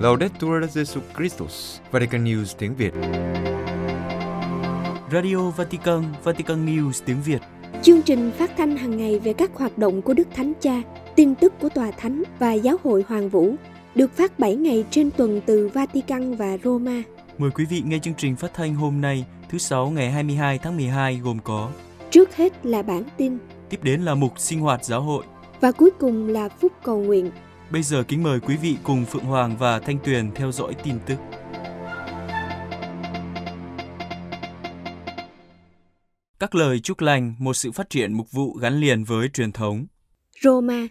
Laudetur Jesu Christus, Vatican News tiếng Việt. Radio Vatican, Vatican News tiếng Việt. Chương trình phát thanh hàng ngày về các hoạt động của Đức Thánh Cha, tin tức của Tòa Thánh và Giáo hội Hoàng Vũ được phát 7 ngày trên tuần từ Vatican và Roma. Mời quý vị nghe chương trình phát thanh hôm nay, thứ Sáu ngày 22 tháng 12 gồm có Trước hết là bản tin Tiếp đến là mục sinh hoạt giáo hội và cuối cùng là phúc cầu nguyện. Bây giờ kính mời quý vị cùng Phượng Hoàng và Thanh Tuyền theo dõi tin tức. Các lời chúc lành, một sự phát triển mục vụ gắn liền với truyền thống. Roma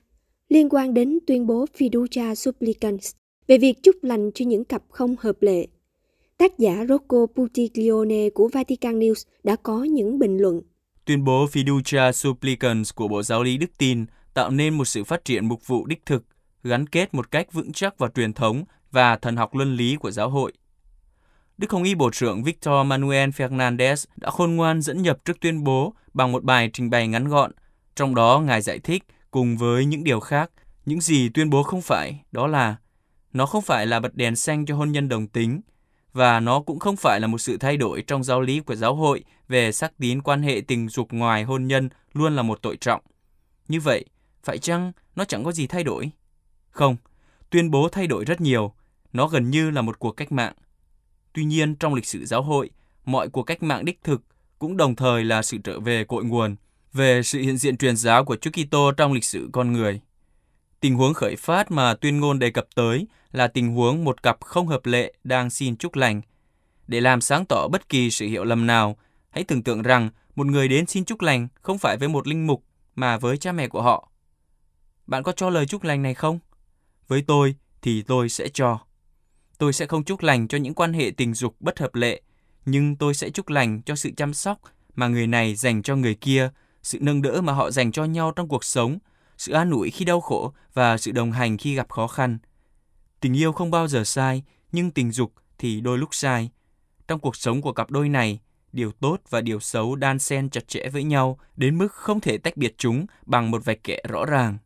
liên quan đến tuyên bố Fiducia Supplicans về việc chúc lành cho những cặp không hợp lệ. Tác giả Rocco Putiglione của Vatican News đã có những bình luận. Tuyên bố Fiducia Supplicans của Bộ Giáo lý Đức Tin tạo nên một sự phát triển mục vụ đích thực, gắn kết một cách vững chắc vào truyền thống và thần học luân lý của giáo hội. Đức Hồng Y Bộ trưởng Victor Manuel Fernandez đã khôn ngoan dẫn nhập trước tuyên bố bằng một bài trình bày ngắn gọn, trong đó Ngài giải thích cùng với những điều khác, những gì tuyên bố không phải, đó là nó không phải là bật đèn xanh cho hôn nhân đồng tính, và nó cũng không phải là một sự thay đổi trong giáo lý của giáo hội về xác tín quan hệ tình dục ngoài hôn nhân luôn là một tội trọng. Như vậy, phải chăng nó chẳng có gì thay đổi? Không, tuyên bố thay đổi rất nhiều, nó gần như là một cuộc cách mạng. Tuy nhiên, trong lịch sử giáo hội, mọi cuộc cách mạng đích thực cũng đồng thời là sự trở về cội nguồn, về sự hiện diện truyền giáo của Chúa Kitô trong lịch sử con người. Tình huống khởi phát mà tuyên ngôn đề cập tới là tình huống một cặp không hợp lệ đang xin chúc lành. Để làm sáng tỏ bất kỳ sự hiểu lầm nào, hãy tưởng tượng rằng một người đến xin chúc lành không phải với một linh mục mà với cha mẹ của họ. Bạn có cho lời chúc lành này không? Với tôi thì tôi sẽ cho. Tôi sẽ không chúc lành cho những quan hệ tình dục bất hợp lệ, nhưng tôi sẽ chúc lành cho sự chăm sóc mà người này dành cho người kia, sự nâng đỡ mà họ dành cho nhau trong cuộc sống, sự an ủi khi đau khổ và sự đồng hành khi gặp khó khăn. Tình yêu không bao giờ sai, nhưng tình dục thì đôi lúc sai. Trong cuộc sống của cặp đôi này, điều tốt và điều xấu đan xen chặt chẽ với nhau đến mức không thể tách biệt chúng bằng một vạch kẻ rõ ràng.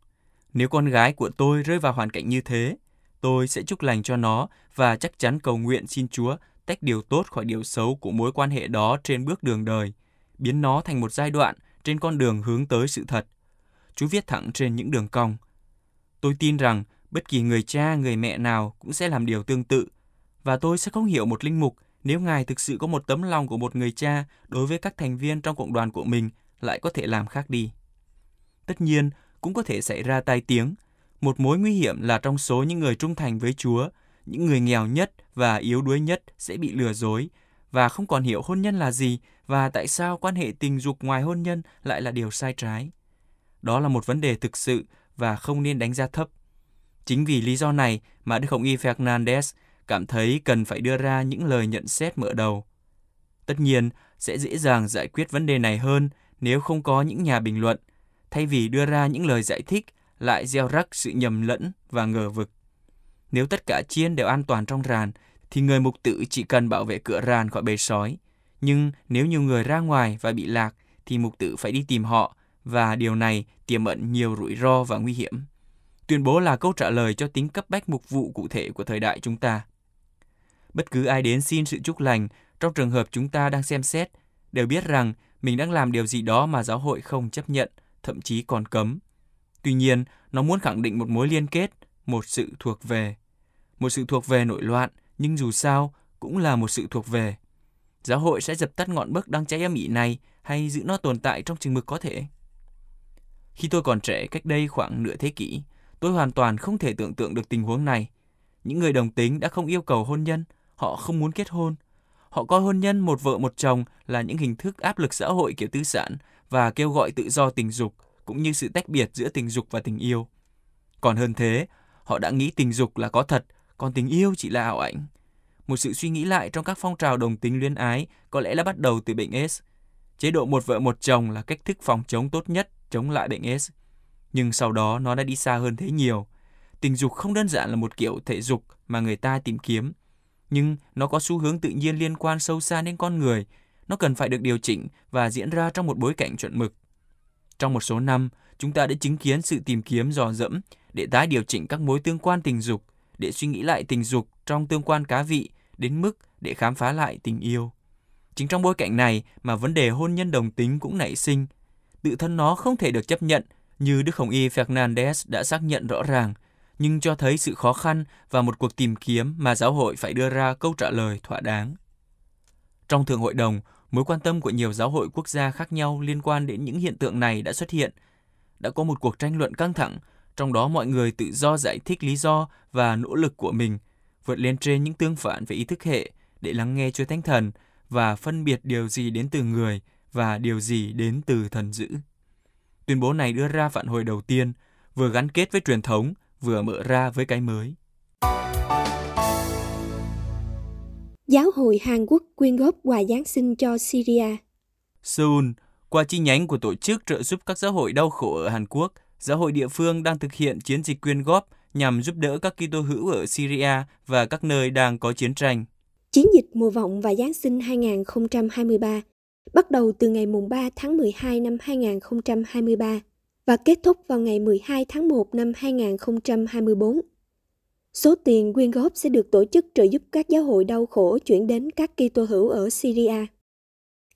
Nếu con gái của tôi rơi vào hoàn cảnh như thế, tôi sẽ chúc lành cho nó và chắc chắn cầu nguyện xin Chúa tách điều tốt khỏi điều xấu của mối quan hệ đó trên bước đường đời, biến nó thành một giai đoạn trên con đường hướng tới sự thật. Chú viết thẳng trên những đường cong. Tôi tin rằng bất kỳ người cha, người mẹ nào cũng sẽ làm điều tương tự, và tôi sẽ không hiểu một linh mục nếu ngài thực sự có một tấm lòng của một người cha đối với các thành viên trong cộng đoàn của mình lại có thể làm khác đi. Tất nhiên, cũng có thể xảy ra tai tiếng. Một mối nguy hiểm là trong số những người trung thành với Chúa, những người nghèo nhất và yếu đuối nhất sẽ bị lừa dối và không còn hiểu hôn nhân là gì và tại sao quan hệ tình dục ngoài hôn nhân lại là điều sai trái. Đó là một vấn đề thực sự và không nên đánh giá thấp. Chính vì lý do này mà Đức Hồng Y Fernandez cảm thấy cần phải đưa ra những lời nhận xét mở đầu. Tất nhiên, sẽ dễ dàng giải quyết vấn đề này hơn nếu không có những nhà bình luận, thay vì đưa ra những lời giải thích lại gieo rắc sự nhầm lẫn và ngờ vực. Nếu tất cả chiên đều an toàn trong ràn, thì người mục tử chỉ cần bảo vệ cửa ràn khỏi bầy sói. Nhưng nếu nhiều người ra ngoài và bị lạc, thì mục tử phải đi tìm họ, và điều này tiềm ẩn nhiều rủi ro và nguy hiểm. Tuyên bố là câu trả lời cho tính cấp bách mục vụ cụ thể của thời đại chúng ta. Bất cứ ai đến xin sự chúc lành trong trường hợp chúng ta đang xem xét đều biết rằng mình đang làm điều gì đó mà giáo hội không chấp nhận, thậm chí còn cấm. Tuy nhiên, nó muốn khẳng định một mối liên kết, một sự thuộc về. Một sự thuộc về nội loạn, nhưng dù sao cũng là một sự thuộc về. Giáo hội sẽ dập tắt ngọn bấc đang cháy âm ỉ này hay giữ nó tồn tại trong chừng mực có thể. Khi tôi còn trẻ cách đây khoảng nửa thế kỷ, tôi hoàn toàn không thể tưởng tượng được tình huống này. Những người đồng tính đã không yêu cầu hôn nhân, họ không muốn kết hôn. Họ coi hôn nhân một vợ một chồng là những hình thức áp lực xã hội kiểu tư sản và kêu gọi tự do tình dục, cũng như sự tách biệt giữa tình dục và tình yêu. Còn hơn thế, họ đã nghĩ tình dục là có thật, còn tình yêu chỉ là ảo ảnh. Một sự suy nghĩ lại trong các phong trào đồng tính luyến ái có lẽ là bắt đầu từ bệnh AIDS. Chế độ một vợ một chồng là cách thức phòng chống tốt nhất chống lại bệnh AIDS. Nhưng sau đó nó đã đi xa hơn thế nhiều. Tình dục không đơn giản là một kiểu thể dục mà người ta tìm kiếm, nhưng nó có xu hướng tự nhiên liên quan sâu xa đến con người. Nó cần phải được điều chỉnh và diễn ra trong một bối cảnh chuẩn mực. Trong một số năm, chúng ta đã chứng kiến sự tìm kiếm dò dẫm để tái điều chỉnh các mối tương quan tình dục, để suy nghĩ lại tình dục trong tương quan cá vị đến mức để khám phá lại tình yêu. Chính trong bối cảnh này mà vấn đề hôn nhân đồng tính cũng nảy sinh. Tự thân nó không thể được chấp nhận như Đức Hồng Y Fernandez đã xác nhận rõ ràng, nhưng cho thấy sự khó khăn và một cuộc tìm kiếm mà giáo hội phải đưa ra câu trả lời thỏa đáng. Trong Thượng Hội đồng, mối quan tâm của nhiều giáo hội quốc gia khác nhau liên quan đến những hiện tượng này đã xuất hiện. Đã có một cuộc tranh luận căng thẳng, trong đó mọi người tự do giải thích lý do và nỗ lực của mình, vượt lên trên những tương phản về ý thức hệ để lắng nghe Chúa Thánh Thần và phân biệt điều gì đến từ người và điều gì đến từ thần dữ. Tuyên bố này đưa ra phản hồi đầu tiên, vừa gắn kết với truyền thống, vừa mở ra với cái mới. Giáo hội Hàn Quốc quyên góp quà Giáng sinh cho Syria. Seoul, qua chi nhánh của tổ chức trợ giúp các giáo hội đau khổ ở Hàn Quốc, giáo hội địa phương đang thực hiện chiến dịch quyên góp nhằm giúp đỡ các Kitô hữu ở Syria và các nơi đang có chiến tranh. Chiến dịch mùa vọng và Giáng sinh 2023 bắt đầu từ ngày mùng 3 tháng 12 năm 2023 và kết thúc vào ngày 12 tháng 1 năm 2024. Số tiền quyên góp sẽ được tổ chức trợ giúp các giáo hội đau khổ chuyển đến các Kitô hữu ở Syria.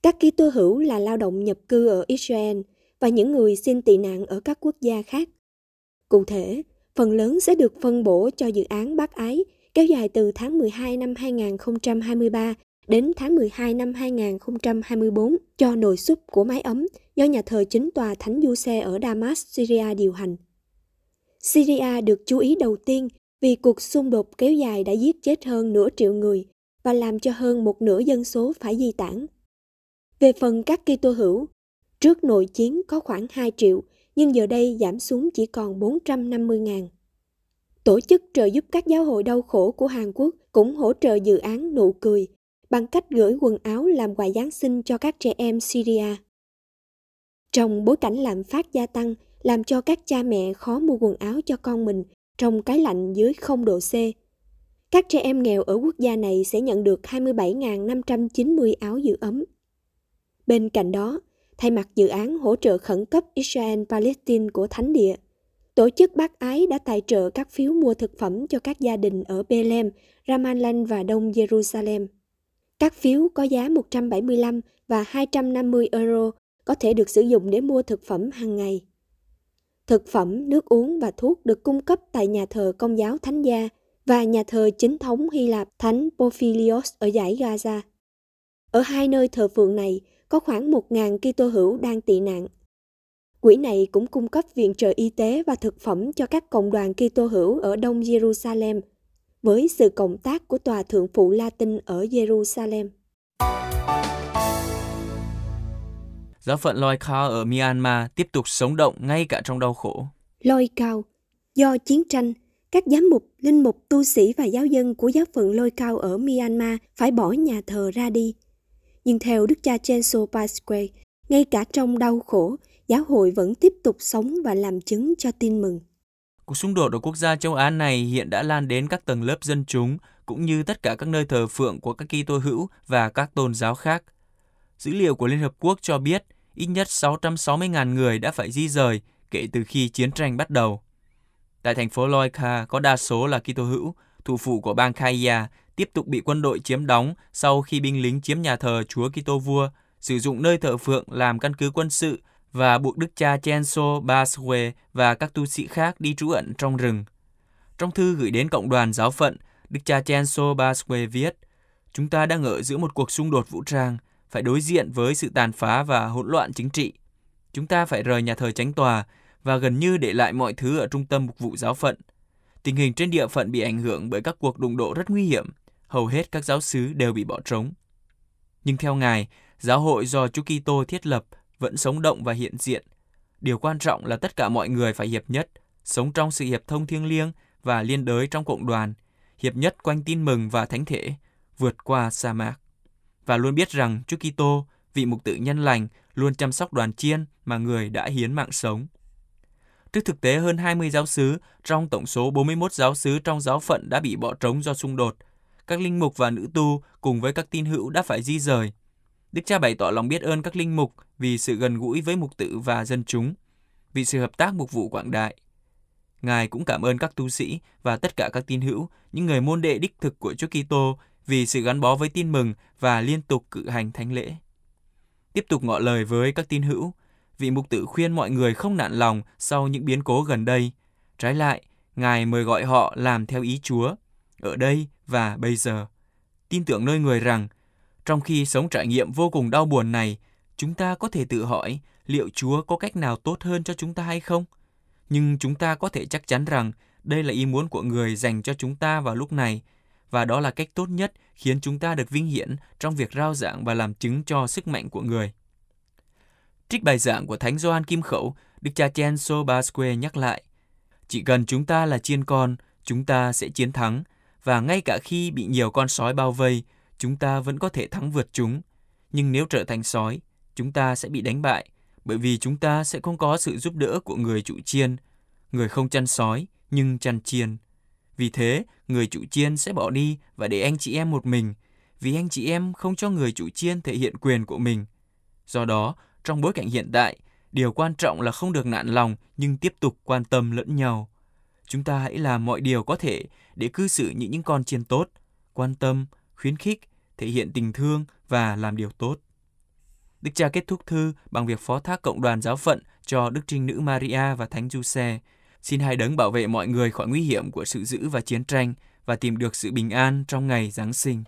Các Kitô hữu là lao động nhập cư ở Israel và những người xin tị nạn ở các quốc gia khác. Cụ thể, phần lớn sẽ được phân bổ cho dự án bác ái kéo dài từ tháng 12 năm 2023 đến tháng 12 năm 2024 cho nồi súp của mái ấm do nhà thờ chính tòa Thánh Du Xe ở Damas, Syria điều hành. Syria được chú ý đầu tiên vì cuộc xung đột kéo dài đã giết chết hơn nửa triệu người và làm cho hơn một nửa dân số phải di tản. Về phần các Kitô hữu, trước nội chiến có khoảng 2 triệu, nhưng giờ đây giảm xuống chỉ còn 450 ngàn. Tổ chức trợ giúp các giáo hội đau khổ của Hàn Quốc cũng hỗ trợ dự án nụ cười bằng cách gửi quần áo làm quà Giáng sinh cho các trẻ em Syria. Trong bối cảnh lạm phát gia tăng, làm cho các cha mẹ khó mua quần áo cho con mình trong cái lạnh dưới 0 độ C. Các trẻ em nghèo ở quốc gia này sẽ nhận được 27.590 áo giữ ấm. Bên cạnh đó, thay mặt dự án hỗ trợ khẩn cấp Israel-Palestine của Thánh Địa, Tổ chức Bác Ái đã tài trợ các phiếu mua thực phẩm cho các gia đình ở Bethlehem, Ramallah và Đông Jerusalem. Các phiếu có giá 175 và 250 euro có thể được sử dụng để mua thực phẩm hàng ngày. Thực phẩm, nước uống và thuốc được cung cấp tại nhà thờ Công giáo Thánh Gia và nhà thờ chính thống Hy Lạp Thánh Porphyrios ở giải Gaza. Ở hai nơi thờ phượng này có khoảng 1.000 Kitô hữu đang tị nạn. Quỹ này cũng cung cấp viện trợ y tế và thực phẩm cho các cộng đoàn Kitô hữu ở Đông Jerusalem với sự cộng tác của Tòa Thượng phụ Latin ở Jerusalem. Giáo phận Loi Khao ở Myanmar tiếp tục sống động ngay cả trong đau khổ. Loi Cao Do chiến tranh, các giám mục, linh mục, tu sĩ và giáo dân của giáo phận Loi Cao ở Myanmar phải bỏ nhà thờ ra đi. Nhưng theo Đức cha Chenso Pasque, ngay cả trong đau khổ, giáo hội vẫn tiếp tục sống và làm chứng cho tin mừng. Cuộc xung đột ở quốc gia châu Á này hiện đã lan đến các tầng lớp dân chúng, cũng như tất cả các nơi thờ phượng của các Kitô hữu và các tôn giáo khác. Dữ liệu của Liên Hợp Quốc cho biết ít nhất 660.000 người đã phải di rời kể từ khi chiến tranh bắt đầu. Tại thành phố Loika có đa số là Kitô hữu, thủ phủ của bang Kaya tiếp tục bị quân đội chiếm đóng sau khi binh lính chiếm nhà thờ Chúa Kitô vua, sử dụng nơi thờ phượng làm căn cứ quân sự và buộc đức cha Chenso Baswe và các tu sĩ khác đi trú ẩn trong rừng. Trong thư gửi đến cộng đoàn giáo phận, đức cha Chenso Baswe viết, Chúng ta đang ở giữa một cuộc xung đột vũ trang, phải đối diện với sự tàn phá và hỗn loạn chính trị. Chúng ta phải rời nhà thờ chánh tòa và gần như để lại mọi thứ ở trung tâm mục vụ giáo phận. Tình hình trên địa phận bị ảnh hưởng bởi các cuộc đụng độ rất nguy hiểm, hầu hết các giáo sứ đều bị bỏ trống. Nhưng theo Ngài, giáo hội do Chúa Kitô thiết lập vẫn sống động và hiện diện. Điều quan trọng là tất cả mọi người phải hiệp nhất, sống trong sự hiệp thông thiêng liêng và liên đới trong cộng đoàn, hiệp nhất quanh tin mừng và thánh thể, vượt qua sa mạc. Và luôn biết rằng Chúa Kitô, vị mục tự nhân lành, luôn chăm sóc đoàn chiên mà người đã hiến mạng sống. Trước thực tế hơn 20 giáo sứ trong tổng số 41 giáo sứ trong giáo phận đã bị bỏ trống do xung đột. Các linh mục và nữ tu cùng với các tín hữu đã phải di rời. Đức cha bày tỏ lòng biết ơn các linh mục vì sự gần gũi với mục tử và dân chúng, vì sự hợp tác mục vụ quảng đại. Ngài cũng cảm ơn các tu sĩ và tất cả các tín hữu, những người môn đệ đích thực của Chúa Kitô vì sự gắn bó với tin mừng và liên tục cử hành thánh lễ. Tiếp tục ngỏ lời với các tín hữu, vị mục tử khuyên mọi người không nản lòng sau những biến cố gần đây. Trái lại, Ngài mời gọi họ làm theo ý Chúa, ở đây và bây giờ. Tin tưởng nơi người rằng, trong khi sống trải nghiệm vô cùng đau buồn này, chúng ta có thể tự hỏi liệu Chúa có cách nào tốt hơn cho chúng ta hay không? Nhưng chúng ta có thể chắc chắn rằng đây là ý muốn của người dành cho chúng ta vào lúc này, và đó là cách tốt nhất khiến chúng ta được vinh hiển trong việc rao giảng và làm chứng cho sức mạnh của người. Trích bài giảng của Thánh Gioan Kim Khẩu, Đức cha Chenso Basque nhắc lại, chỉ cần chúng ta là chiên con, chúng ta sẽ chiến thắng, và ngay cả khi bị nhiều con sói bao vây, chúng ta vẫn có thể thắng vượt chúng. Nhưng nếu trở thành sói, chúng ta sẽ bị đánh bại, bởi vì chúng ta sẽ không có sự giúp đỡ của người chủ chiên, người không chăn sói nhưng chăn chiên. Vì thế, người chủ chiên sẽ bỏ đi và để anh chị em một mình, vì anh chị em không cho người chủ chiên thể hiện quyền của mình. Do đó, trong bối cảnh hiện tại, điều quan trọng là không được nản lòng nhưng tiếp tục quan tâm lẫn nhau. Chúng ta hãy làm mọi điều có thể để cư xử như những con chiên tốt, quan tâm, khuyến khích, thể hiện tình thương và làm điều tốt. Đức cha kết thúc thư bằng việc phó thác cộng đoàn giáo phận cho Đức Trinh Nữ Maria và Thánh Giuse. Xin hai đấng bảo vệ mọi người khỏi nguy hiểm của sự dữ và chiến tranh và tìm được sự bình an trong ngày Giáng sinh.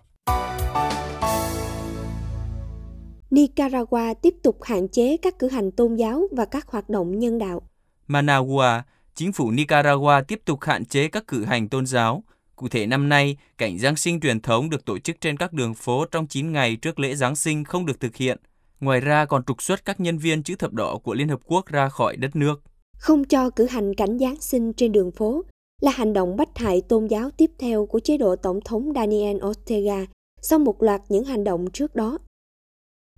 Nicaragua tiếp tục hạn chế các cử hành tôn giáo và các hoạt động nhân đạo. Managua, chính phủ Nicaragua tiếp tục hạn chế các cử hành tôn giáo. Cụ thể năm nay, cảnh Giáng sinh truyền thống được tổ chức trên các đường phố trong 9 ngày trước lễ Giáng sinh không được thực hiện. Ngoài ra còn trục xuất các nhân viên chữ thập đỏ của Liên Hợp Quốc ra khỏi đất nước. Không cho cử hành cảnh Giáng sinh trên đường phố là hành động bách hại tôn giáo tiếp theo của chế độ Tổng thống Daniel Ortega sau một loạt những hành động trước đó.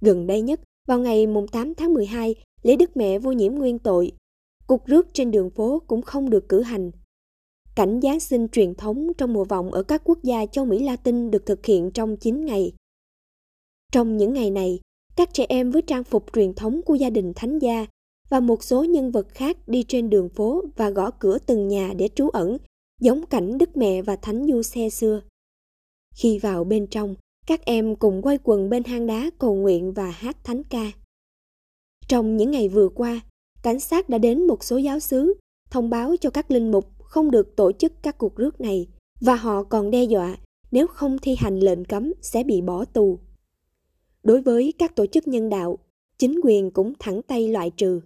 Gần đây nhất, vào ngày 8 tháng 12, lễ Đức Mẹ vô nhiễm nguyên tội, cuộc rước trên đường phố cũng không được cử hành. Cảnh Giáng sinh truyền thống trong mùa vọng ở các quốc gia châu Mỹ Latin được thực hiện trong 9 ngày. Trong những ngày này, các trẻ em với trang phục truyền thống của gia đình thánh gia và một số nhân vật khác đi trên đường phố và gõ cửa từng nhà để trú ẩn, giống cảnh Đức Mẹ và Thánh Du Xe xưa. Khi vào bên trong, các em cùng quay quần bên hang đá cầu nguyện và hát thánh ca. Trong những ngày vừa qua, cảnh sát đã đến một số giáo xứ thông báo cho các linh mục không được tổ chức các cuộc rước này và họ còn đe dọa nếu không thi hành lệnh cấm sẽ bị bỏ tù. Đối với các tổ chức nhân đạo, chính quyền cũng thẳng tay loại trừ.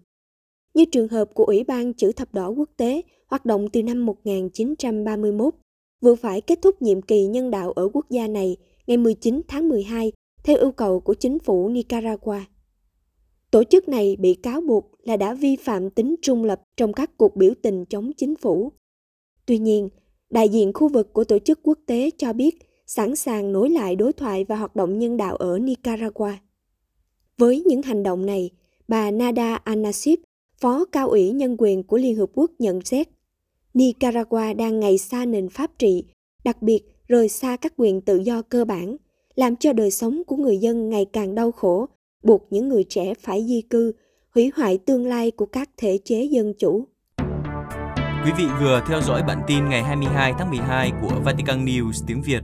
Như trường hợp của Ủy ban Chữ Thập Đỏ Quốc tế hoạt động từ năm 1931, vừa phải kết thúc nhiệm kỳ nhân đạo ở quốc gia này ngày 19 tháng 12 theo yêu cầu của chính phủ Nicaragua. Tổ chức này bị cáo buộc là đã vi phạm tính trung lập trong các cuộc biểu tình chống chính phủ. Tuy nhiên, đại diện khu vực của tổ chức quốc tế cho biết sẵn sàng nối lại đối thoại và hoạt động nhân đạo ở Nicaragua. Với những hành động này, bà Nada Anasip, Phó Cao ủy Nhân quyền của Liên Hợp Quốc nhận xét, Nicaragua đang ngày xa nền pháp trị, đặc biệt rời xa các quyền tự do cơ bản, làm cho đời sống của người dân ngày càng đau khổ, buộc những người trẻ phải di cư, hủy hoại tương lai của các thể chế dân chủ. Quý vị vừa theo dõi bản tin ngày 22 tháng 12 của Vatican News tiếng Việt.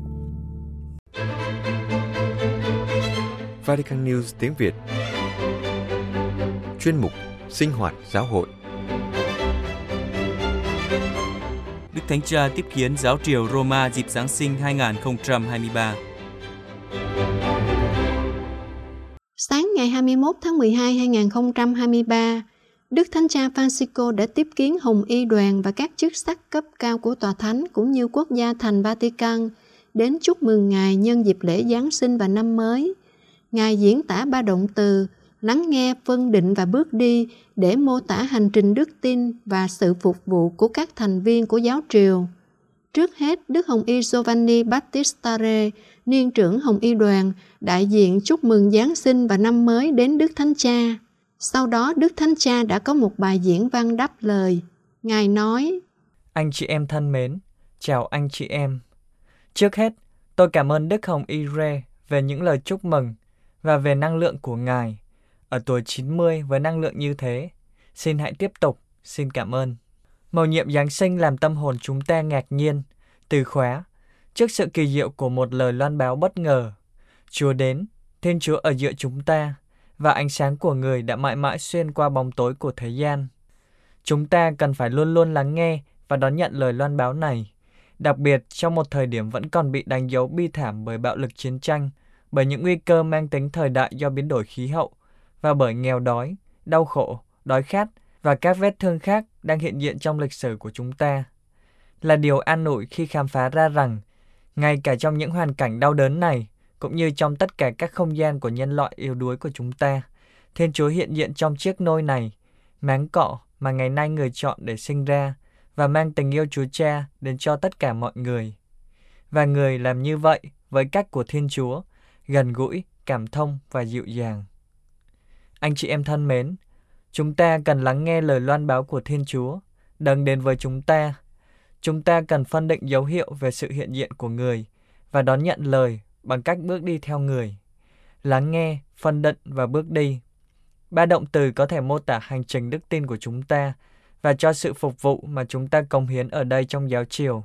Vatican News tiếng Việt Chuyên mục Sinh hoạt giáo hội Đức Thánh Cha tiếp kiến giáo triều Roma dịp Giáng sinh 2023. Sáng ngày 21 tháng 12 2023, Đức Thánh Cha Francisco đã tiếp kiến Hồng Y đoàn và các chức sắc cấp cao của Tòa Thánh cũng như quốc gia thành Vatican đến chúc mừng Ngài nhân dịp lễ Giáng sinh và năm mới. Ngài diễn tả ba động từ lắng nghe, phân định và bước đi để mô tả hành trình đức tin và sự phục vụ của các thành viên của giáo triều. Trước hết, Đức Hồng Y Giovanni Battistare, niên trưởng Hồng Y đoàn, đại diện chúc mừng Giáng sinh và năm mới đến Đức Thánh Cha. Sau đó, Đức Thánh Cha đã có một bài diễn văn đáp lời. Ngài nói, Anh chị em thân mến, chào anh chị em. Trước hết, tôi cảm ơn Đức Hồng Y Re về những lời chúc mừng và về năng lượng của Ngài. Ở tuổi 90 với năng lượng như thế, xin hãy tiếp tục, xin cảm ơn. Mầu nhiệm Giáng sinh làm tâm hồn chúng ta ngạc nhiên, từ khóa, trước sự kỳ diệu của một lời loan báo bất ngờ. Chúa đến, Thiên Chúa ở giữa chúng ta, và ánh sáng của người đã mãi mãi xuyên qua bóng tối của thế gian. Chúng ta cần phải luôn luôn lắng nghe và đón nhận lời loan báo này, đặc biệt trong một thời điểm vẫn còn bị đánh dấu bi thảm bởi bạo lực chiến tranh, bởi những nguy cơ mang tính thời đại do biến đổi khí hậu và bởi nghèo đói, đau khổ, đói khát và các vết thương khác đang hiện diện trong lịch sử của chúng ta. Là điều an ủi khi khám phá ra rằng, ngay cả trong những hoàn cảnh đau đớn này, cũng như trong tất cả các không gian của nhân loại yếu đuối của chúng ta, Thiên Chúa hiện diện trong chiếc nôi này, máng cọ mà ngày nay người chọn để sinh ra và mang tình yêu Chúa Cha đến cho tất cả mọi người. Và người làm như vậy với cách của Thiên Chúa, gần gũi, cảm thông và dịu dàng. Anh chị em thân mến, chúng ta cần lắng nghe lời loan báo của Thiên Chúa, đấng đến với chúng ta. Chúng ta cần phân định dấu hiệu về sự hiện diện của người và đón nhận lời bằng cách bước đi theo người. Lắng nghe, phân định và bước đi. Ba động từ có thể mô tả hành trình đức tin của chúng ta và cho sự phục vụ mà chúng ta cống hiến ở đây trong giáo triều.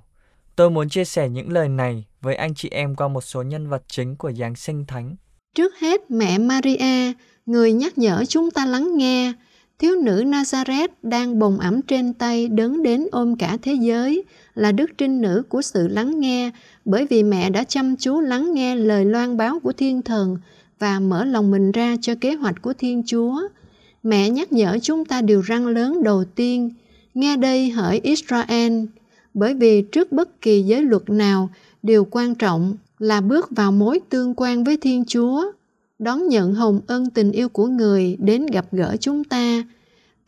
Tôi muốn chia sẻ những lời này với anh chị em qua một số nhân vật chính của Giáng sinh Thánh. Trước hết, mẹ Maria, người nhắc nhở chúng ta lắng nghe, thiếu nữ Nazareth đang bồng ẩm trên tay đứng đến ôm cả thế giới, là đức trinh nữ của sự lắng nghe, bởi vì mẹ đã chăm chú lắng nghe lời loan báo của thiên thần và mở lòng mình ra cho kế hoạch của Thiên Chúa. Mẹ nhắc nhở chúng ta điều răng lớn đầu tiên, nghe đây hỡi Israel, bởi vì trước bất kỳ giới luật nào, điều quan trọng là bước vào mối tương quan với Thiên Chúa, đón nhận hồng ân tình yêu của người đến gặp gỡ chúng ta.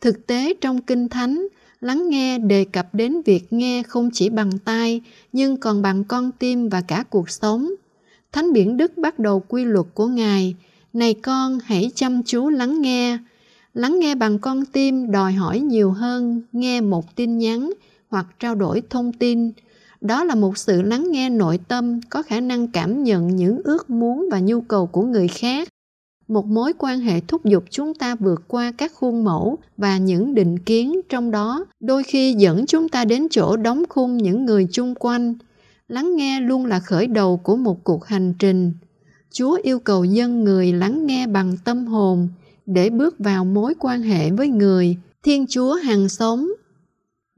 Thực tế trong Kinh Thánh, lắng nghe đề cập đến việc nghe không chỉ bằng tai nhưng còn bằng con tim và cả cuộc sống. Thánh Biển Đức bắt đầu quy luật của Ngài. Này con, hãy chăm chú lắng nghe. Lắng nghe bằng con tim đòi hỏi nhiều hơn nghe một tin nhắn hoặc trao đổi thông tin. Đó là một sự lắng nghe nội tâm, có khả năng cảm nhận những ước muốn và nhu cầu của người khác. Một mối quan hệ thúc giục chúng ta vượt qua các khuôn mẫu và những định kiến trong đó, đôi khi dẫn chúng ta đến chỗ đóng khung những người chung quanh. Lắng nghe luôn là khởi đầu của một cuộc hành trình. Chúa yêu cầu dân người lắng nghe bằng tâm hồn để bước vào mối quan hệ với người. Thiên chúa hàng sống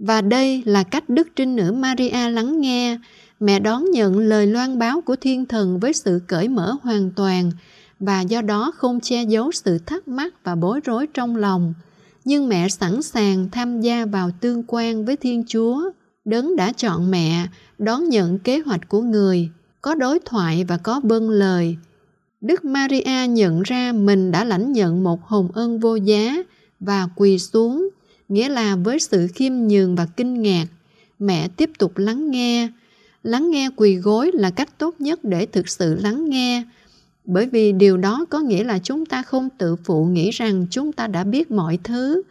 và đây là cách đức trinh nữ maria lắng nghe. Mẹ đón nhận lời loan báo của thiên thần với sự cởi mở hoàn toàn, và do đó không che giấu sự thắc mắc và bối rối trong lòng. Nhưng mẹ sẵn sàng tham gia vào tương quan với thiên chúa, đấng đã chọn mẹ, đón nhận kế hoạch của người, có đối thoại và có vâng lời. Đức maria nhận ra mình đã lãnh nhận một hồng ân vô giá và quỳ xuống nghĩa là với sự khiêm nhường và kinh ngạc, mẹ tiếp tục lắng nghe. Lắng nghe quỳ gối là cách tốt nhất để thực sự lắng nghe. Bởi vì điều đó có nghĩa là chúng ta không tự phụ nghĩ rằng chúng ta đã biết mọi thứ,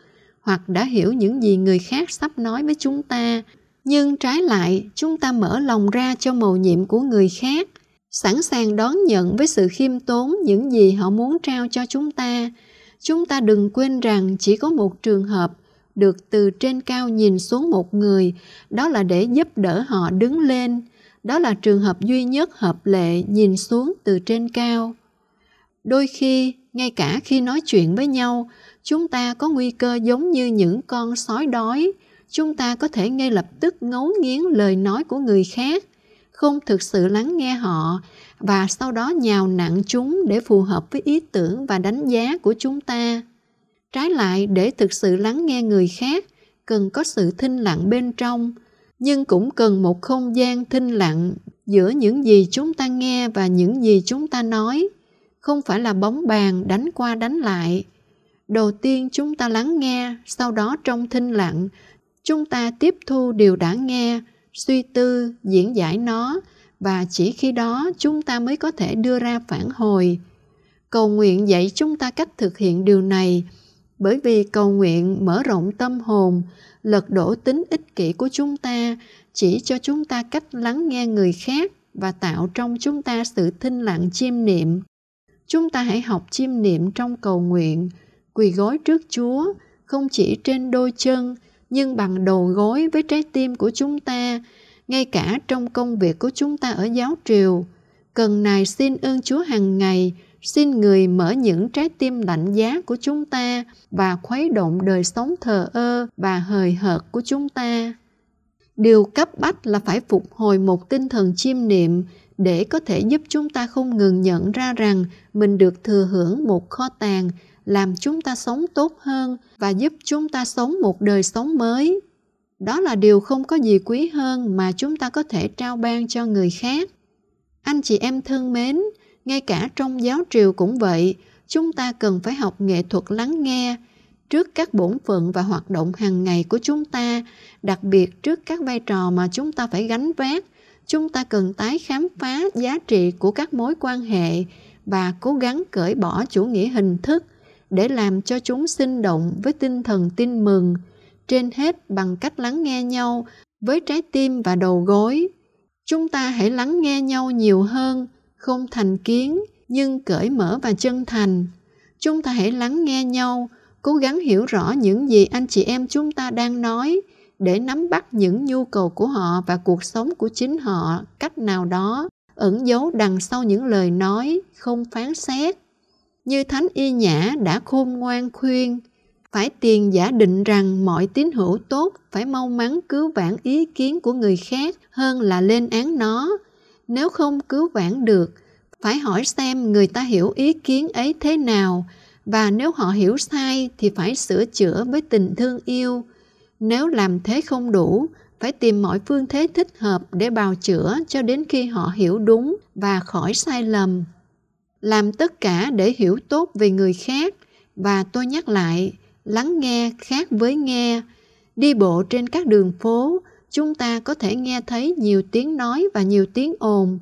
hoặc đã hiểu những gì người khác sắp nói với chúng ta. Nhưng trái lại, chúng ta mở lòng ra cho mầu nhiệm của người khác, sẵn sàng đón nhận với sự khiêm tốn những gì họ muốn trao cho chúng ta. Chúng ta đừng quên rằng chỉ có một trường hợp được từ trên cao nhìn xuống một người. Đó là để giúp đỡ họ đứng lên. Đó là trường hợp duy nhất hợp lệ nhìn xuống từ trên cao. Đôi khi, ngay cả khi nói chuyện với nhau, chúng ta có nguy cơ giống như những con sói đói. Chúng ta có thể ngay lập tức ngấu nghiến lời nói của người khác, không thực sự lắng nghe họ, và sau đó nhào nặng chúng để phù hợp với ý tưởng và đánh giá của chúng ta trái lại, để thực sự lắng nghe người khác, cần có sự thinh lặng bên trong. Nhưng cũng cần một không gian thinh lặng giữa những gì chúng ta nghe và những gì chúng ta nói. Không phải là bóng bàn đánh qua đánh lại. Đầu tiên chúng ta lắng nghe, sau đó trong thinh lặng, chúng ta tiếp thu điều đã nghe, suy tư, diễn giải nó và chỉ khi đó chúng ta mới có thể đưa ra phản hồi. Cầu nguyện dạy chúng ta cách thực hiện điều này bởi vì cầu nguyện mở rộng tâm hồn lật đổ tính ích kỷ của chúng ta chỉ cho chúng ta cách lắng nghe người khác và tạo trong chúng ta sự thinh lặng chiêm niệm Chúng ta hãy học chiêm niệm trong cầu nguyện, quỳ gối trước Chúa, không chỉ trên đôi chân, nhưng bằng đầu gối với trái tim của chúng ta, ngay cả trong công việc của chúng ta ở giáo triều. Cần nài xin ơn Chúa hàng ngày, xin người mở những trái tim lạnh giá của chúng ta và khuấy động đời sống thờ ơ và hời hợt của chúng ta. Điều cấp bách là phải phục hồi một tinh thần chiêm niệm để có thể giúp chúng ta không ngừng nhận ra rằng mình được thừa hưởng một kho tàng làm chúng ta sống tốt hơn và giúp chúng ta sống một đời sống mới. Đó là điều không có gì quý hơn mà chúng ta có thể trao ban cho người khác. Anh chị em thân mến, ngay cả trong giáo triều cũng vậy, chúng ta cần phải học nghệ thuật lắng nghe trước các bổn phận và hoạt động hàng ngày của chúng ta, đặc biệt trước các vai trò mà chúng ta phải gánh vác. Chúng ta cần tái khám phá giá trị của các mối quan hệ và cố gắng cởi bỏ chủ nghĩa hình thức để làm cho chúng sinh động với tinh thần tin mừng, trên hết bằng cách lắng nghe nhau với trái tim và đầu gối. Chúng ta hãy lắng nghe nhau nhiều hơn, không thành kiến nhưng cởi mở và chân thành. Chúng ta hãy lắng nghe nhau, cố gắng hiểu rõ những gì anh chị em chúng ta đang nói để nắm bắt những nhu cầu của họ và cuộc sống của chính họ cách nào đó ẩn giấu đằng sau những lời nói không phán xét như thánh y nhã đã khôn ngoan khuyên phải tiền giả định rằng mọi tín hữu tốt phải mau mắn cứu vãn ý kiến của người khác hơn là lên án nó nếu không cứu vãn được, phải hỏi xem người ta hiểu ý kiến ấy thế nào. Và nếu họ hiểu sai thì phải sửa chữa với tình thương yêu. Nếu làm thế không đủ, phải tìm mọi phương thế thích hợp để bào chữa cho đến khi họ hiểu đúng và khỏi sai lầm. Làm tất cả để hiểu tốt về người khác. Và tôi nhắc lại, lắng nghe khác với nghe. Đi bộ trên các đường phố chúng ta có thể nghe thấy nhiều tiếng nói và nhiều tiếng ồn.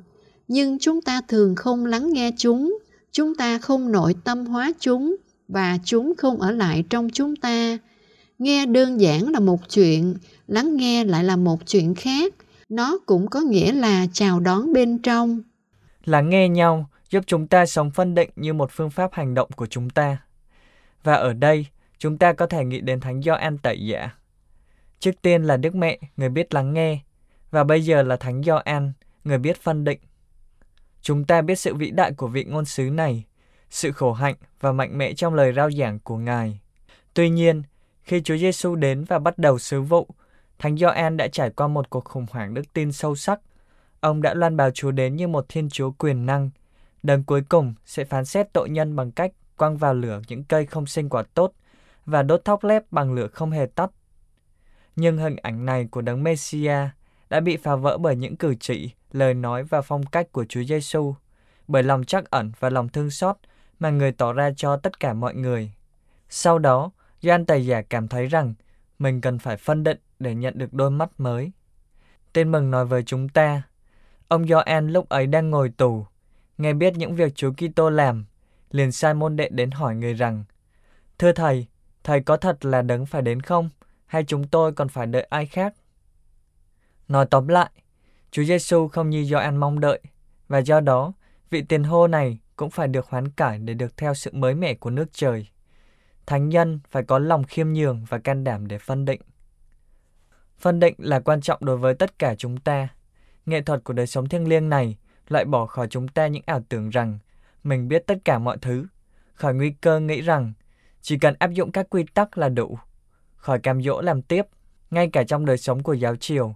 Nhưng chúng ta thường không lắng nghe chúng chúng ta không nội tâm hóa chúng và chúng không ở lại trong chúng ta. Nghe đơn giản là một chuyện, lắng nghe lại là một chuyện khác. Nó cũng có nghĩa là chào đón bên trong. Lắng nghe nhau, giúp chúng ta sống phân định như một phương pháp hành động của chúng ta. Và ở đây, chúng ta có thể nghĩ đến thánh Gioan Tẩy Giả. Trước tiên là Đức Mẹ, người biết lắng nghe, và bây giờ là thánh Gioan, người biết phân định. Chúng ta biết sự vĩ đại của vị ngôn sứ này, sự khổ hạnh và mạnh mẽ trong lời rao giảng của Ngài. Tuy nhiên, khi Chúa Giêsu đến và bắt đầu sứ vụ, Thánh Gioan đã trải qua một cuộc khủng hoảng đức tin sâu sắc. Ông đã loan báo Chúa đến như một Thiên Chúa quyền năng, đấng cuối cùng sẽ phán xét tội nhân bằng cách quăng vào lửa những cây không sinh quả tốt và đốt thóc lép bằng lửa không hề tắt. Nhưng hình ảnh này của đấng Messia đã bị phá vỡ bởi những cử chỉ, lời nói và phong cách của Chúa Giêsu, bởi lòng trắc ẩn và lòng thương xót mà người tỏ ra cho tất cả mọi người. Sau đó, Gioan tài Giả cảm thấy rằng mình cần phải phân định để nhận được đôi mắt mới. Tên mừng nói với chúng ta, ông Gioan lúc ấy đang ngồi tù, nghe biết những việc Chúa Kitô làm, liền sai môn đệ đến hỏi người rằng, Thưa Thầy, Thầy có thật là đấng phải đến không? Hay chúng tôi còn phải đợi ai khác? Nói tóm lại, Chúa Giêsu không như Gioan mong đợi, và do đó, vị tiền hô này cũng phải được hoán cải để được theo sự mới mẻ của nước trời. Thánh nhân phải có lòng khiêm nhường và can đảm để phân định. Phân định là quan trọng đối với tất cả chúng ta. Nghệ thuật của đời sống thiêng liêng này loại bỏ khỏi chúng ta những ảo tưởng rằng mình biết tất cả mọi thứ, khỏi nguy cơ nghĩ rằng chỉ cần áp dụng các quy tắc là đủ, khỏi cam dỗ làm tiếp, ngay cả trong đời sống của giáo triều,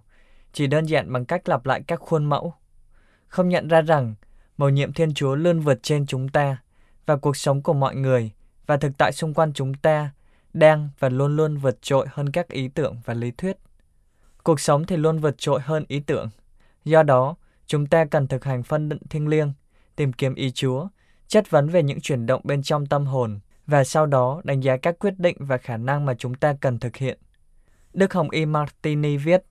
chỉ đơn giản bằng cách lặp lại các khuôn mẫu. Không nhận ra rằng mầu nhiệm Thiên Chúa luôn vượt trên chúng ta và cuộc sống của mọi người và thực tại xung quanh chúng ta đang và luôn luôn vượt trội hơn các ý tưởng và lý thuyết. Cuộc sống thì luôn vượt trội hơn ý tưởng. Do đó, chúng ta cần thực hành phân định thiêng liêng, tìm kiếm ý Chúa, chất vấn về những chuyển động bên trong tâm hồn và sau đó đánh giá các quyết định và khả năng mà chúng ta cần thực hiện. Đức Hồng Y Martini viết,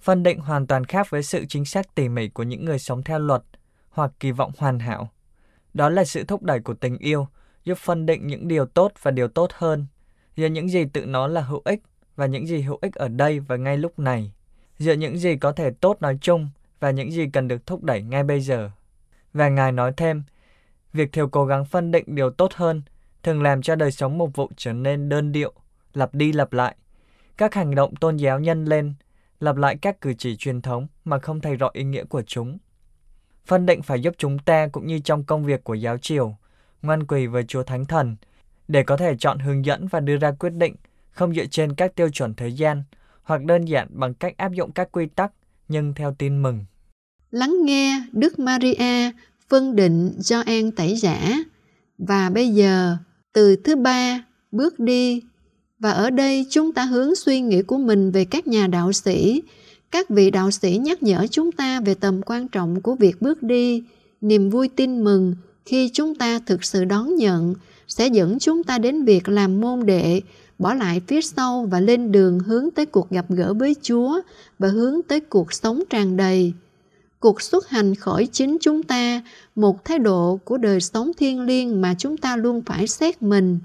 phân định hoàn toàn khác với sự chính xác tỉ mỉ của những người sống theo luật hoặc kỳ vọng hoàn hảo. Đó là sự thúc đẩy của tình yêu, giúp phân định những điều tốt và điều tốt hơn, giữa những gì tự nó là hữu ích và những gì hữu ích ở đây và ngay lúc này, giữa những gì có thể tốt nói chung và những gì cần được thúc đẩy ngay bây giờ. Và Ngài nói thêm, việc thiếu cố gắng phân định điều tốt hơn thường làm cho đời sống mục vụ trở nên đơn điệu, lặp đi lặp lại. Các hành động tôn giáo nhân lên, lặp lại các cử chỉ truyền thống mà không thấy rõ ý nghĩa của chúng. Phân định phải giúp chúng ta cũng như trong công việc của giáo triều, ngoan quỳ với Chúa Thánh Thần, để có thể chọn hướng dẫn và đưa ra quyết định không dựa trên các tiêu chuẩn thời gian hoặc đơn giản bằng cách áp dụng các quy tắc nhưng theo tin mừng. Lắng nghe Đức Maria phân định do an tẩy giả và bây giờ từ thứ ba, bước đi. Và ở đây chúng ta hướng suy nghĩ của mình về các nhà đạo sĩ. Các vị đạo sĩ nhắc nhở chúng ta về tầm quan trọng của việc bước đi. Niềm vui tin mừng khi chúng ta thực sự đón nhận sẽ dẫn chúng ta đến việc làm môn đệ, bỏ lại phía sau và lên đường hướng tới cuộc gặp gỡ với Chúa và hướng tới cuộc sống tràn đầy. Cuộc xuất hành khỏi chính chúng ta, một thái độ của đời sống thiêng liêng mà chúng ta luôn phải xét mình.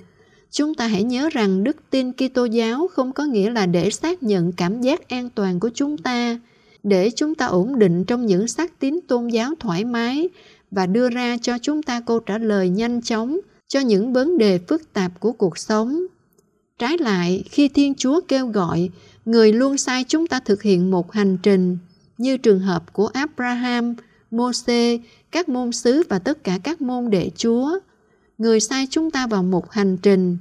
Chúng ta hãy nhớ rằng đức tin Kitô giáo không có nghĩa là để xác nhận cảm giác an toàn của chúng ta, để chúng ta ổn định trong những xác tín tôn giáo thoải mái và đưa ra cho chúng ta câu trả lời nhanh chóng cho những vấn đề phức tạp của cuộc sống. Trái lại, khi Thiên Chúa kêu gọi, người luôn sai chúng ta thực hiện một hành trình, như trường hợp của Abraham, Môse, các môn sứ và tất cả các môn đệ Chúa. Người sai chúng ta vào một hành trình,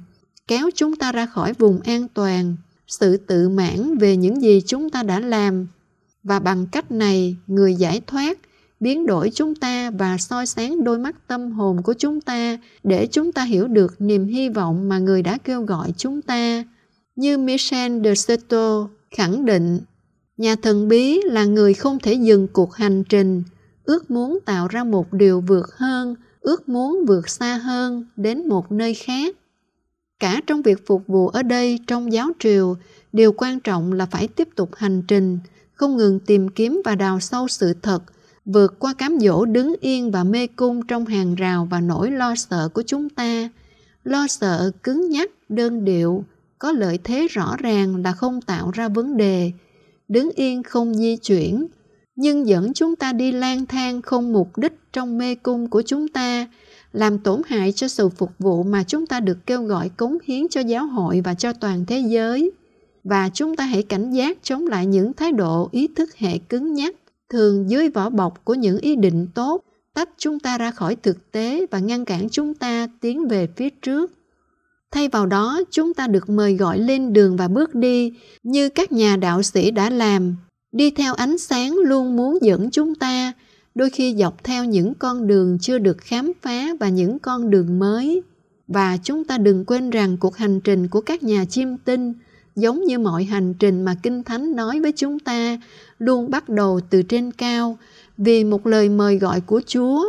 kéo chúng ta ra khỏi vùng an toàn, sự tự mãn về những gì chúng ta đã làm. Và bằng cách này, người giải thoát biến đổi chúng ta và soi sáng đôi mắt tâm hồn của chúng ta để chúng ta hiểu được niềm hy vọng mà người đã kêu gọi chúng ta. Như Michel de Certeau khẳng định, nhà thần bí là người không thể dừng cuộc hành trình, ước muốn tạo ra một điều vượt hơn, ước muốn vượt xa hơn đến một nơi khác. Cả trong việc phục vụ ở đây trong giáo triều, điều quan trọng là phải tiếp tục hành trình, không ngừng tìm kiếm và đào sâu sự thật – vượt qua cám dỗ đứng yên và mê cung trong hàng rào và nỗi lo sợ của chúng ta. Lo sợ cứng nhắc, đơn điệu, có lợi thế rõ ràng là không tạo ra vấn đề, đứng yên không di chuyển, nhưng dẫn chúng ta đi lang thang không mục đích trong mê cung của chúng ta, làm tổn hại cho sự phục vụ mà chúng ta được kêu gọi cống hiến cho giáo hội và cho toàn thế giới. Và chúng ta hãy cảnh giác chống lại những thái độ ý thức hệ cứng nhắc thường dưới vỏ bọc của những ý định tốt tách chúng ta ra khỏi thực tế và ngăn cản chúng ta tiến về phía trước thay vào đó chúng ta được mời gọi lên đường và bước đi như các nhà đạo sĩ đã làm. Đi theo ánh sáng luôn muốn dẫn chúng ta. Đôi khi dọc theo những con đường chưa được khám phá và những con đường mới. Và chúng ta đừng quên rằng cuộc hành trình của các nhà chiêm tinh giống như mọi hành trình mà Kinh Thánh nói với chúng ta, luôn bắt đầu từ trên cao, vì một lời mời gọi của Chúa,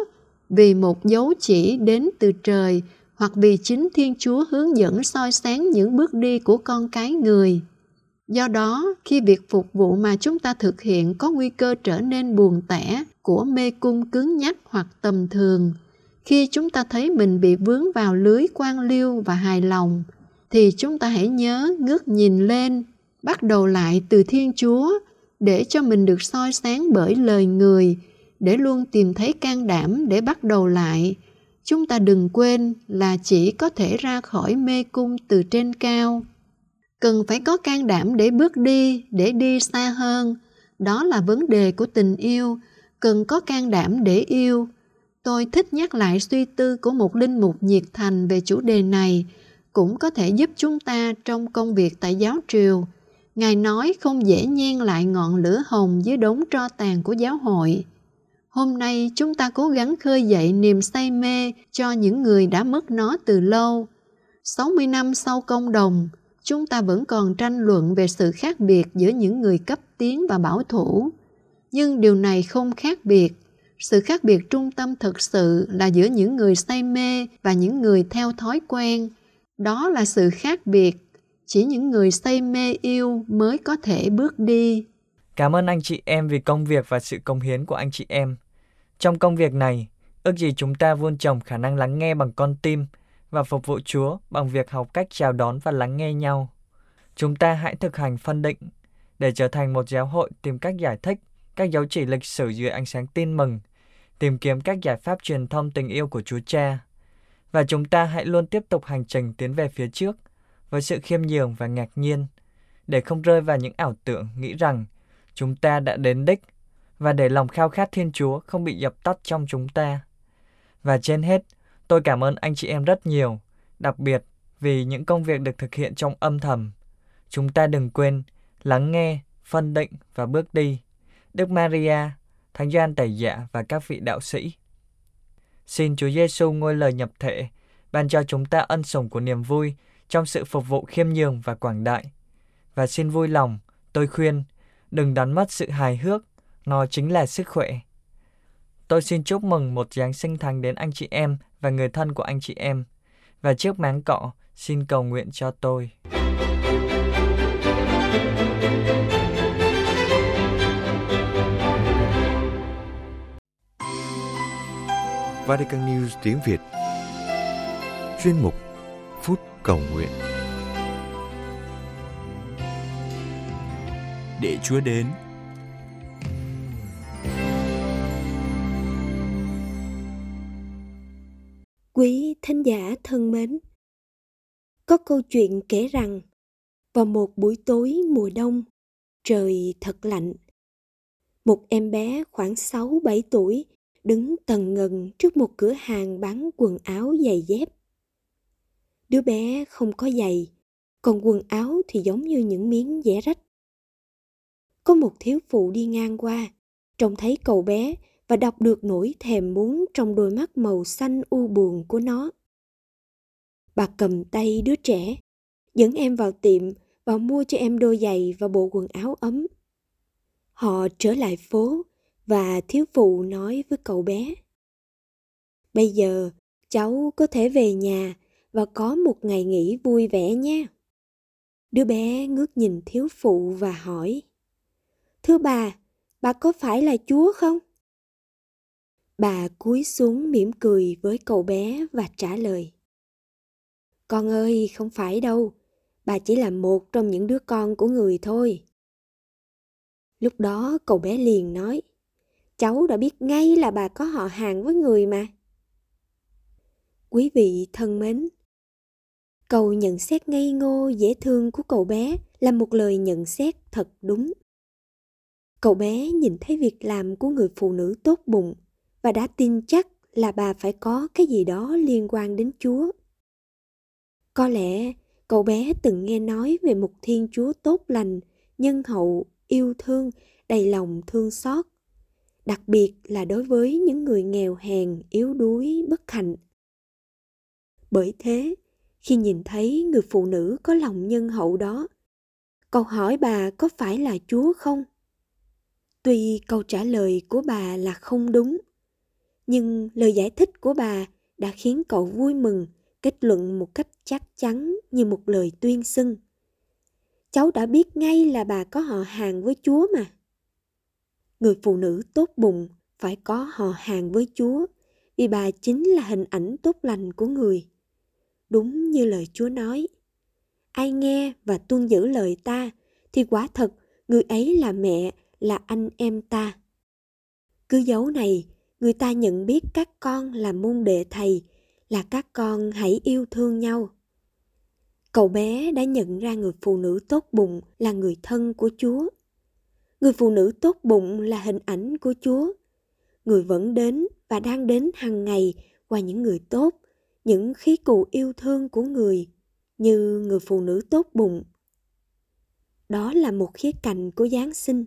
vì một dấu chỉ đến từ trời, hoặc vì chính Thiên Chúa hướng dẫn soi sáng những bước đi của con cái người. Do đó, khi việc phục vụ mà chúng ta thực hiện có nguy cơ trở nên buồn tẻ của mê cung cứng nhắc hoặc tầm thường, khi chúng ta thấy mình bị vướng vào lưới quan liêu và hài lòng, thì chúng ta hãy nhớ ngước nhìn lên, bắt đầu lại từ Thiên Chúa để cho mình được soi sáng bởi lời người, để luôn tìm thấy can đảm để bắt đầu lại. Chúng ta đừng quên là chỉ có thể ra khỏi mê cung từ trên cao. Cần phải có can đảm để bước đi, để đi xa hơn. Đó là vấn đề của tình yêu, cần có can đảm để yêu. Tôi thích nhắc lại suy tư của một linh mục nhiệt thành về chủ đề này – cũng có thể giúp chúng ta trong công việc tại giáo triều. Ngài nói không dễ nhen lại ngọn lửa hồng dưới đống tro tàn của giáo hội. Hôm nay chúng ta cố gắng khơi dậy niềm say mê cho những người đã mất nó từ lâu. 60 năm sau công đồng, chúng ta vẫn còn tranh luận về sự khác biệt giữa những người cấp tiến và bảo thủ. Nhưng điều này không khác biệt. Sự khác biệt trung tâm thực sự là giữa những người say mê và những người theo thói quen, đó là sự khác biệt chỉ những người say mê yêu mới có thể bước đi cảm ơn anh chị em vì công việc và sự công hiến của anh chị em trong công việc này ước gì chúng ta vun trồng khả năng lắng nghe bằng con tim và phục vụ chúa bằng việc học cách chào đón và lắng nghe nhau chúng ta hãy thực hành phân định để trở thành một giáo hội tìm cách giải thích các dấu chỉ lịch sử dưới ánh sáng tin mừng tìm kiếm các giải pháp truyền thông tình yêu của Chúa Cha. Và chúng ta hãy luôn tiếp tục hành trình tiến về phía trước với sự khiêm nhường và ngạc nhiên, để không rơi vào những ảo tưởng nghĩ rằng chúng ta đã đến đích và để lòng khao khát Thiên Chúa không bị dập tắt trong chúng ta. Và trên hết, tôi cảm ơn anh chị em rất nhiều, đặc biệt vì những công việc được thực hiện trong âm thầm. Chúng ta đừng quên lắng nghe, phân định và bước đi. Đức Maria, Thánh Gioan Tẩy Dạ và các vị đạo sĩ. Xin Chúa Giêsu ngôi lời nhập thể, ban cho chúng ta ân sủng của niềm vui trong sự phục vụ khiêm nhường và quảng đại. Và xin vui lòng, tôi khuyên, đừng đánh mất sự hài hước, nó chính là sức khỏe. Tôi xin chúc mừng một Giáng sinh thánh đến anh chị em và người thân của anh chị em. Và chiếc máng cọ, xin cầu nguyện cho tôi. Vatican News tiếng Việt Chuyên mục Phút Cầu Nguyện Để Chúa đến Quý thính giả thân mến, có câu chuyện kể rằng vào một buổi tối mùa đông, trời thật lạnh. Một em bé khoảng 6-7 tuổi đứng tần ngần trước một cửa hàng bán quần áo giày dép. Đứa bé không có giày, còn quần áo thì giống như những miếng vẽ rách. Có một thiếu phụ đi ngang qua, trông thấy cậu bé và đọc được nỗi thèm muốn trong đôi mắt màu xanh u buồn của nó. Bà cầm tay đứa trẻ, dẫn em vào tiệm và mua cho em đôi giày và bộ quần áo ấm. Họ trở lại phố và thiếu phụ nói với cậu bé. Bây giờ cháu có thể về nhà và có một ngày nghỉ vui vẻ nhé. Đứa bé ngước nhìn thiếu phụ và hỏi. Thưa bà, bà có phải là Chúa không? Bà cúi xuống mỉm cười với cậu bé và trả lời. Con ơi, không phải đâu. Bà chỉ là một trong những đứa con của người thôi. Lúc đó cậu bé liền nói. Cháu đã biết ngay là bà có họ hàng với người mà. Quý vị thân mến, câu nhận xét ngây ngô dễ thương của cậu bé là một lời nhận xét thật đúng. Cậu bé nhìn thấy việc làm của người phụ nữ tốt bụng và đã tin chắc là bà phải có cái gì đó liên quan đến Chúa. Có lẽ cậu bé từng nghe nói về một Thiên Chúa tốt lành, nhân hậu, yêu thương, đầy lòng thương xót, đặc biệt là đối với những người nghèo hèn, yếu đuối, bất hạnh. Bởi thế, khi nhìn thấy người phụ nữ có lòng nhân hậu đó, cậu hỏi bà có phải là Chúa không? Tuy câu trả lời của bà là không đúng, nhưng lời giải thích của bà đã khiến cậu vui mừng kết luận một cách chắc chắn như một lời tuyên xưng. Cháu đã biết ngay là bà có họ hàng với chúa mà. Người phụ nữ tốt bụng phải có họ hàng với chúa vì bà chính là hình ảnh tốt lành của người. Đúng như lời chúa nói ai nghe và tuân giữ lời ta thì quả thật người ấy là mẹ là anh em ta. Cứ dấu này, người ta nhận biết các con là môn đệ thầy, là các con hãy yêu thương nhau. Cậu bé đã nhận ra người phụ nữ tốt bụng là người thân của chúa. Người phụ nữ tốt bụng là hình ảnh của chúa. Người vẫn đến và đang đến hàng ngày qua những người tốt, những khí cụ yêu thương của người, như người phụ nữ tốt bụng. Đó là một khía cạnh của giáng sinh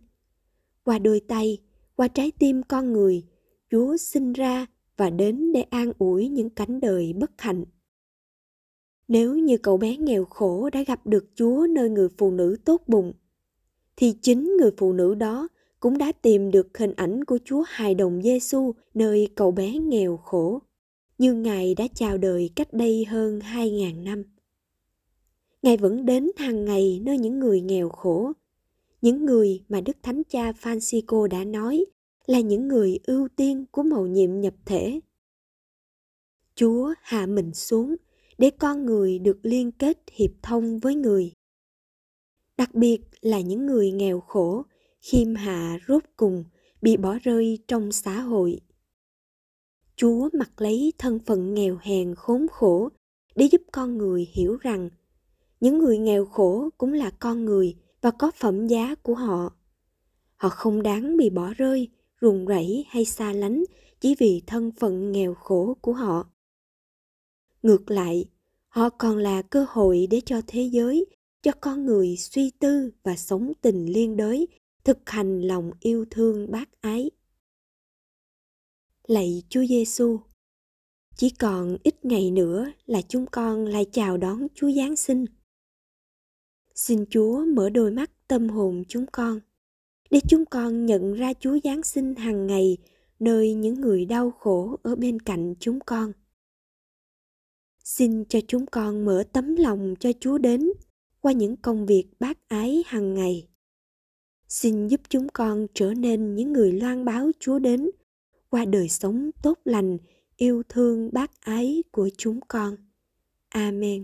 qua đôi tay qua trái tim con người Chúa sinh ra và đến để an ủi những cánh đời bất hạnh. Nếu như cậu bé nghèo khổ đã gặp được Chúa nơi người phụ nữ tốt bụng, thì chính người phụ nữ đó cũng đã tìm được hình ảnh của Chúa hài đồng Giêsu nơi cậu bé nghèo khổ, như Ngài đã chào đời cách đây hơn 2.000 năm. Ngài vẫn đến hàng ngày nơi những người nghèo khổ, những người mà Đức Thánh Cha Francisco đã nói là những người ưu tiên của mầu nhiệm nhập thể. Chúa hạ mình xuống để con người được liên kết hiệp thông với người. Đặc biệt là những người nghèo khổ, khiêm hạ rốt cùng bị bỏ rơi trong xã hội. Chúa mặc lấy thân phận nghèo hèn khốn khổ để giúp con người hiểu rằng những người nghèo khổ cũng là con người và có phẩm giá của họ. Họ không đáng bị bỏ rơi, ruồng rẫy hay xa lánh chỉ vì thân phận nghèo khổ của họ. Ngược lại, họ còn là cơ hội để cho thế giới, cho con người suy tư và sống tình liên đới, thực hành lòng yêu thương bác ái. Lạy Chúa Giêsu, chỉ còn ít ngày nữa là chúng con lại chào đón Chúa Giáng sinh. Xin Chúa mở đôi mắt tâm hồn chúng con, để chúng con nhận ra Chúa Giáng sinh hàng ngày nơi những người đau khổ ở bên cạnh chúng con. Xin cho chúng con mở tấm lòng cho Chúa đến qua những công việc bác ái hàng ngày. Xin giúp chúng con trở nên những người loan báo Chúa đến qua đời sống tốt lành, yêu thương bác ái của chúng con. Amen.